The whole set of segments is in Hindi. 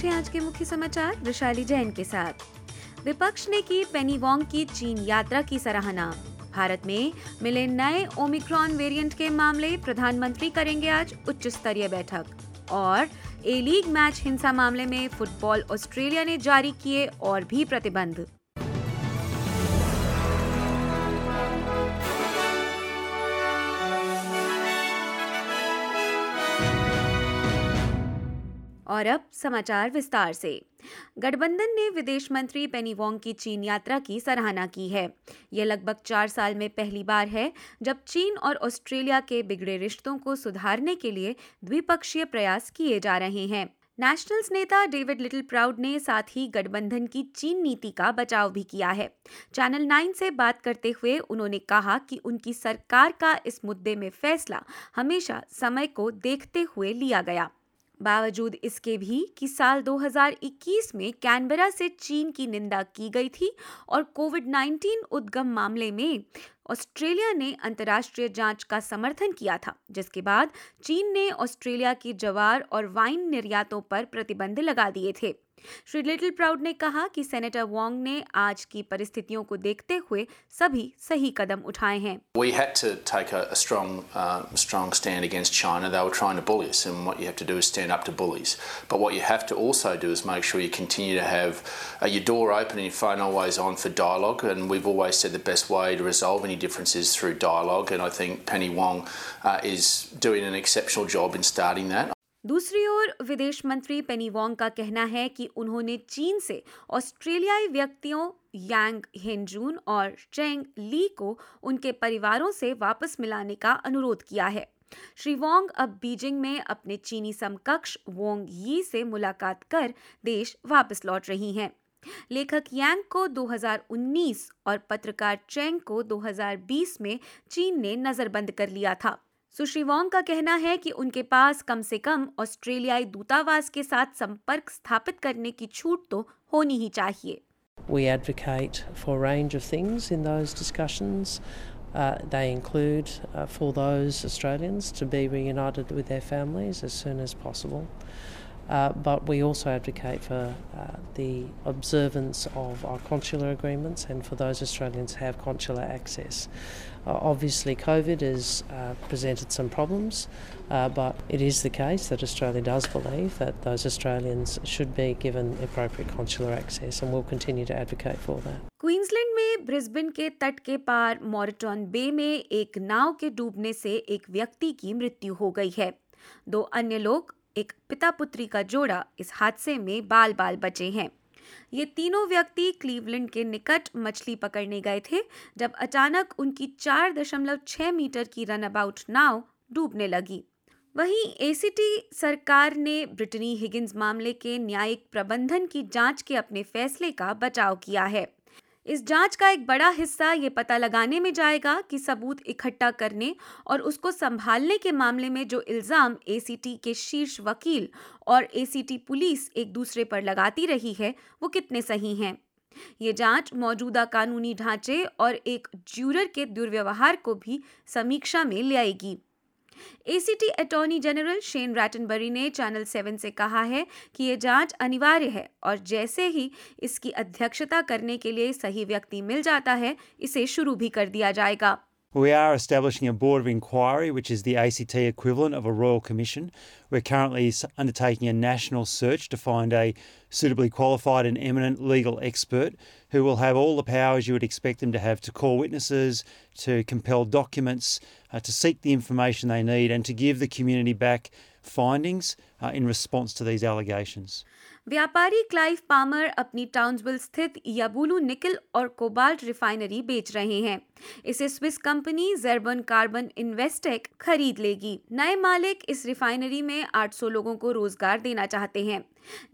पेश है आज के मुख्य समाचार, वैशाली जैन के साथ। विपक्ष ने की पेनी वोंग की चीन यात्रा की सराहना। भारत में मिले नए ओमिक्रॉन वेरिएंट के मामले प्रधानमंत्री करेंगे आज उच्च स्तरीय बैठक। और ए लीग मैच हिंसा मामले में फुटबॉल ऑस्ट्रेलिया ने जारी किए और भी प्रतिबंध। और अब समाचार विस्तार से। गठबंधन ने विदेश मंत्री पेनी वोंग की चीन यात्रा की सराहना की है। यह लगभग चार साल में पहली बार है जब चीन और ऑस्ट्रेलिया के बिगड़े रिश्तों को सुधारने के लिए द्विपक्षीय प्रयास किए जा रहे हैं। नेशनल्स नेता डेविड लिटिल प्राउड ने साथ ही गठबंधन की चीन नीति का बचाव भी किया है। चैनल 9 से बात करते हुए उन्होंने कहा कि उनकी सरकार का इस मुद्दे में फैसला हमेशा समय को देखते हुए लिया गया। बावजूद इसके भी कि साल 2021 में कैनबरा से चीन की निंदा की गई थी और कोविड 19 उद्गम मामले में ऑस्ट्रेलिया ने अंतर्राष्ट्रीय जाँच का समर्थन किया था, जिसके बाद चीन ने ऑस्ट्रेलिया की जवार और वाइन निर्यातों पर प्रतिबंध लगा दिए थे। श्री लिटिल प्राउड ने कहा कि सेनेटर वोंग ने आज की परिस्थितियों को देखते हुए सभी सही कदम उठाए हैं We had to take a, a strong, uh, strong stand against China. They were trying to bully us, and what you have to do is stand up to bullies. But what you have to also do is make sure you continue to have uh, your door open and your phone always on for dialogue. And we've always said the best way to resolve any differences through dialogue. And I think Penny Wong uh, is doing an exceptional job in starting that. दूसरी ओर, विदेश मंत्री पेनी वोंग का कहना है कि उन्होंने चीन से ऑस्ट्रेलियाई व्यक्तियों यांग हेनजून और चेंग ली को उनके परिवारों से वापस मिलाने का अनुरोध किया है। श्री वोंग अब बीजिंग में अपने चीनी समकक्ष वोंग यी से मुलाकात कर देश वापस लौट रही हैं। लेखक यांग को 2019 और पत्रकार चेंग को 2020 में चीन ने नजरबंद कर लिया था। सुश्री वोंग का कहना है कि उनके पास कम से कम ऑस्ट्रेलियाई दूतावास के साथ संपर्क स्थापित करने की छूट तो होनी ही चाहिए We advocate for a range of things in those discussions. Uh, they include uh, for those Australians to be reunited with their families as soon as possible. Uh, but we also advocate for uh, the observance of our consular agreements and for those Australians who have consular access. Uh, obviously, COVID has uh, presented some problems, uh, but it is the case that Australia does believe that those Australians should be given appropriate consular access, and we'll continue to advocate for that. Queensland में ब्रिस्बेन के तट के पार मॉरिटॉन बे में एक नाव के डूबने से एक व्यक्ति की मृत्यु हो गई है दो अन्य लोग एक पिता पुत्री का जोड़ा इस हादसे में बाल बाल बचे हैं। ये तीनों व्यक्ति क्लीवलैंड के निकट मछली पकड़ने गए थे, जब अचानक उनकी 4.6 मीटर की रन अबाउट नाव डूबने लगी। वहीं एसीटी सरकार ने ब्रिटनी हिगिंस मामले के न्यायिक प्रबंधन की जाँच के अपने फैसले का बचाव किया है। इस जाँच का एक बड़ा हिस्सा ये पता लगाने में जाएगा कि सबूत इकट्ठा करने और उसको संभालने के मामले में जो इल्ज़ाम एसीटी के शीर्ष वकील और एसीटी पुलिस एक दूसरे पर लगाती रही है, वो कितने सही हैं? ये जाँच मौजूदा कानूनी ढांचे और एक ज्यूरर के दुर्व्यवहार को भी समीक्षा में ले आएगी। ACT attorney general Shane Rattenbury ने चैनल सेवन से कहा है कि ये जाँच अनिवार्य है और जैसे ही इसकी अध्यक्षता करने के लिए सही व्यक्ति मिल जाता है इसे शुरू भी कर दिया जाएगा We are establishing a board of inquiry, which is the ACT equivalent of a royal commission. We're currently undertaking a national search to find a suitably qualified and eminent legal expert who will have all the powers you would expect them to have to call witnesses, to compel documents, uh, to seek the information they need, and to give the community back findings uh, in response to these allegations. व्यापारी क्लाइव पामर अपनी टाउन्सविल स्थित याबुलू निकल और कोबाल्ट रिफाइनरी बेच रहे हैं। इसे स्विस कंपनी जर्बन कार्बन इन्वेस्टेक खरीद लेगी। नए मालिक इस रिफाइनरी में 800 लोगों को रोज़गार देना चाहते हैं।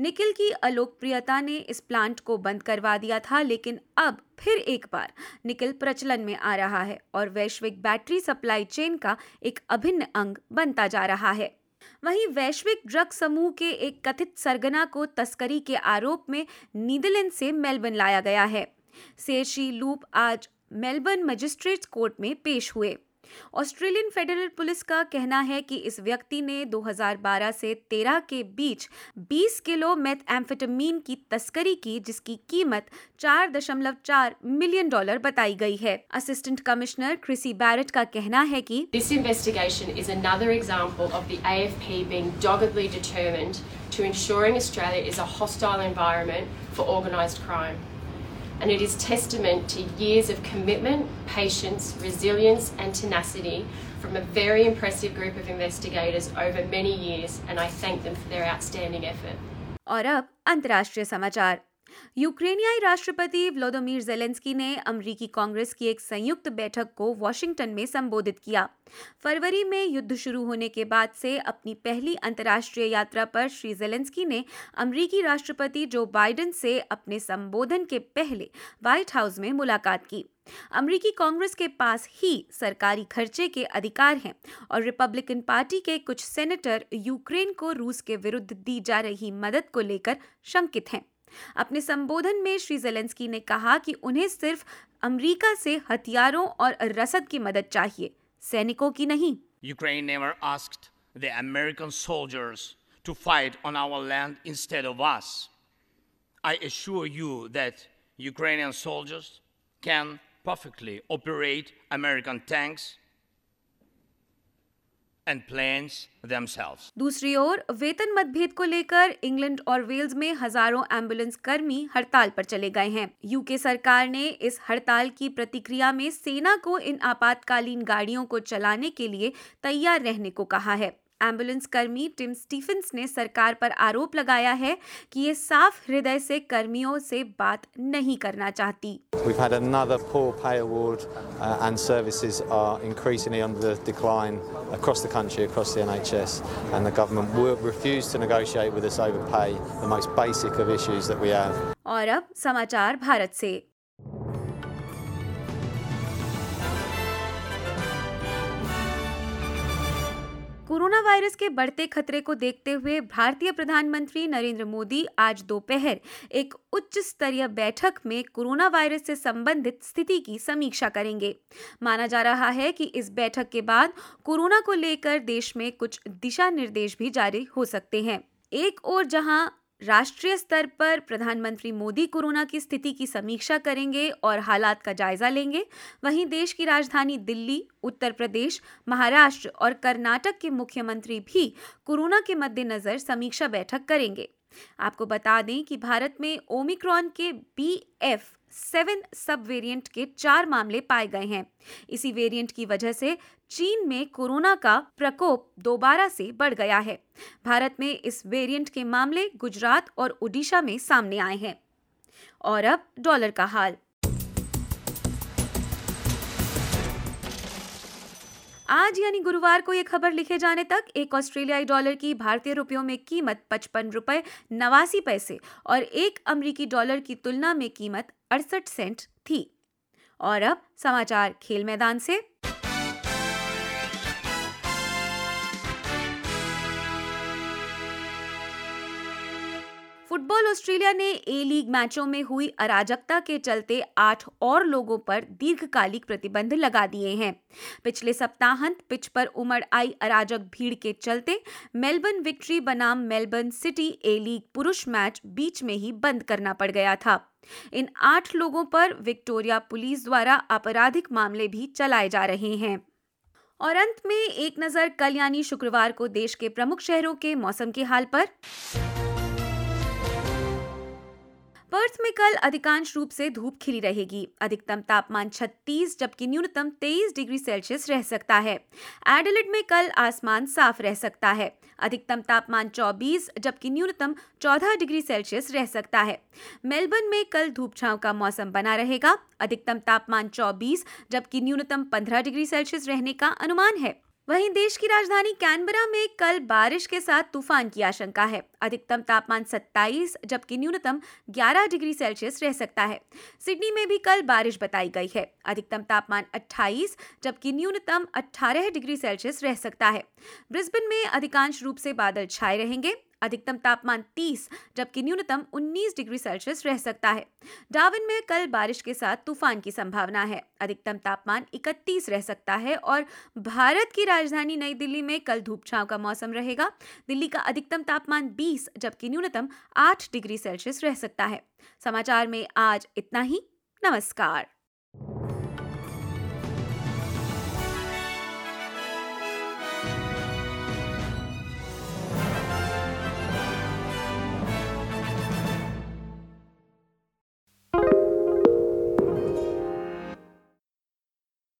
निकिल की अलोकप्रियता ने इस प्लांट को बंद करवा दिया था, लेकिन अब फिर एक बार निकिल प्रचलन में आ रहा है और वैश्विक बैटरी सप्लाई चेन का एक अभिन्न अंग बनता जा रहा है। वहीं वैश्विक ड्रग समूह के एक कथित सरगना को तस्करी के आरोप में नीदरलैंड से मेलबर्न लाया गया है। सेशी लूप आज मेलबर्न मजिस्ट्रेट कोर्ट में पेश हुए। ऑस्ट्रेलियन फेडरल पुलिस का कहना है कि इस व्यक्ति ने 2012 से 13 के बीच 20 किलो मेथ एम्फेटामीन की तस्करी की, जिसकी कीमत 4.4 मिलियन डॉलर बताई गई है। असिस्टेंट कमिश्नर क्रिसी बैरेट का कहना है कि this investigation is another example of the AFP being doggedly determined to ensuring Australia is a hostile environment for organised crime and it is testament to years of commitment, patience, resilience, and tenacity from a very impressive group of investigators over many years, and I thank them for their outstanding effort. और अब अंतर्राष्ट्रीय समाचार यूक्रेनियाई राष्ट्रपति व्लादिमीर जेलेंस्की ने अमरीकी कांग्रेस की एक संयुक्त बैठक को वॉशिंगटन में संबोधित किया। फरवरी में युद्ध शुरू होने के बाद से अपनी पहली अंतर्राष्ट्रीय यात्रा पर श्री जेलेंस्की ने अमरीकी राष्ट्रपति जो बाइडेन से अपने संबोधन के पहले व्हाइट हाउस में मुलाकात की। अमरीकी कांग्रेस के पास ही सरकारी खर्चे के अधिकार हैं और रिपब्लिकन पार्टी के कुछ सेनेटर यूक्रेन को रूस के विरुद्ध दी जा रही मदद को लेकर शंकित हैं। अपने संबोधन में श्री जेलेंस्की ने कहा कि उन्हें सिर्फ़ अमेरिका से हथियारों और रसद की मदद चाहिए, सैनिकों की नहीं। Ukraine never asked the American soldiers to fight on our land instead of us I assure you that Ukrainian soldiers can perfectly operate American tanks operate planes themselves. दूसरी ओर, वेतन मतभेद को लेकर इंग्लैंड और वेल्स में हज़ारों एंबुलेंस कर्मी हड़ताल पर चले गए हैं यूके सरकार ने इस हड़ताल की प्रतिक्रिया में सेना को इन आपातकालीन गाड़ियों को चलाने के लिए तैयार रहने को कहा है एंबुलेंस कर्मी टिम स्टीफेंस ने सरकार पर आरोप लगाया है कि ये साफ़ हृदय से कर्मियों से बात नहीं करना चाहती We've had another poor pay award uh, and services are increasingly under the decline across the country, across the NHS and the government will refuse to negotiate with us over pay, the most basic of issues that we have. और अब समाचार भारत से कोरोना वायरस के बढ़ते खतरे को देखते हुए भारतीय प्रधानमंत्री नरेंद्र मोदी आज दोपहर एक उच्च स्तरीय बैठक में कोरोना वायरस से संबंधित स्थिति की समीक्षा करेंगे। माना जा रहा है कि इस बैठक के बाद कोरोना को लेकर देश में कुछ दिशा निर्देश भी जारी हो सकते हैं। एक और जहाँ राष्ट्रीय स्तर पर प्रधानमंत्री मोदी कोरोना की स्थिति की समीक्षा करेंगे और हालात का जायजा लेंगे। वहीं देश की राजधानी दिल्ली, उत्तर प्रदेश, महाराष्ट्र और कर्नाटक के मुख्यमंत्री भी कोरोना के मद्देनजर समीक्षा बैठक करेंगे। आपको बता दें कि भारत में ओमिक्रॉन के बी एफ़ सेवन सब वेरिएंट के चार मामले पाए गए हैं। इसी वेरिएंट की वजह से चीन में कोरोना का प्रकोप दोबारा से बढ़ गया है। भारत में इस वेरिएंट के मामले गुजरात और ओडिशा में सामने आए हैं। और अब डॉलर का हाल। आज यानी गुरुवार को ये खबर लिखे जाने तक एक ऑस्ट्रेलियाई डॉलर की भारतीय रुपयों में कीमत पचपन रुपए नवासी पैसे और एक अमरीकी डॉलर की तुलना में कीमत अड़सठ सेंट थी। और अब समाचार खेल मैदान से। फुटबॉल ऑस्ट्रेलिया ने ए लीग मैचों में हुई अराजकता के चलते आठ और लोगों पर दीर्घकालिक प्रतिबंध लगा दिए हैं। पिछले सप्ताहांत पिच पर उमड़ आई अराजक भीड़ के चलते मेलबर्न विक्ट्री बनाम मेलबर्न सिटी ए लीग पुरुष मैच बीच में ही बंद करना पड़ गया था। इन आठ लोगों पर विक्टोरिया पुलिस द्वारा आपराधिक मामले भी चलाए जा रहे हैं। और अंत में एक नज़र कल यानी शुक्रवार को देश के प्रमुख शहरों के मौसम के हाल पर। पर्थ में कल अधिकांश रूप से धूप खिली रहेगी। अधिकतम तापमान 36 जबकि न्यूनतम 23 डिग्री सेल्सियस रह सकता है। एडलेड में कल आसमान साफ़ रह सकता है। अधिकतम तापमान 24 जबकि न्यूनतम 14 डिग्री सेल्सियस रह सकता है। मेलबर्न में कल धूप छांव का मौसम बना रहेगा। अधिकतम तापमान 24 जबकि न्यूनतम 15 डिग्री सेल्सियस रहने का अनुमान है। वहीं देश की राजधानी कैनबरा में कल बारिश के साथ तूफ़ान की आशंका है। अधिकतम तापमान 27 जबकि न्यूनतम 11 डिग्री सेल्सियस रह सकता है। सिडनी में भी कल बारिश बताई गई है। अधिकतम तापमान 28 जबकि न्यूनतम 18 डिग्री सेल्सियस रह सकता है। ब्रिस्बेन में अधिकांश रूप से बादल छाए रहेंगे। अधिकतम तापमान 30 जबकि न्यूनतम 19 डिग्री सेल्सियस रह सकता है। डाविन में कल बारिश के साथ तूफ़ान की संभावना है। अधिकतम तापमान 31 रह सकता है और भारत की राजधानी नई दिल्ली में कल धूप छाव का मौसम रहेगा। दिल्ली का अधिकतम तापमान 20 जबकि न्यूनतम 8 डिग्री सेल्सियस रह सकता है। समाचार में आज इतना ही। नमस्कार।